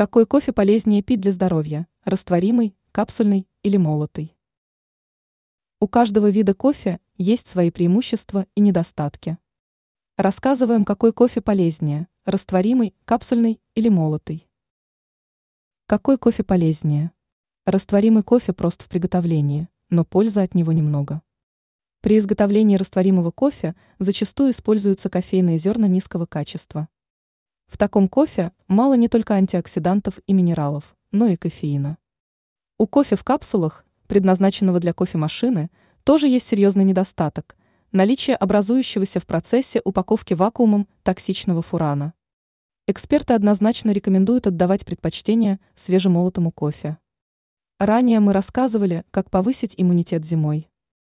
Какой кофе полезнее пить для здоровья? Растворимый, капсульный или молотый? У каждого вида кофе есть свои преимущества и недостатки. Рассказываем, какой кофе полезнее – растворимый, капсульный или молотый. Какой кофе полезнее? Растворимый кофе прост в приготовлении, но пользы от него немного. При изготовлении растворимого кофе зачастую используются кофейные зерна низкого качества. В таком кофе мало не только антиоксидантов и минералов, но и кофеина. У кофе в капсулах, предназначенного для кофемашины, тоже есть серьезный недостаток – наличие образующегося в процессе упаковки вакуумом токсичного фурана. Эксперты однозначно рекомендуют отдавать предпочтение свежемолотому кофе. Ранее мы рассказывали, как повысить иммунитет зимой.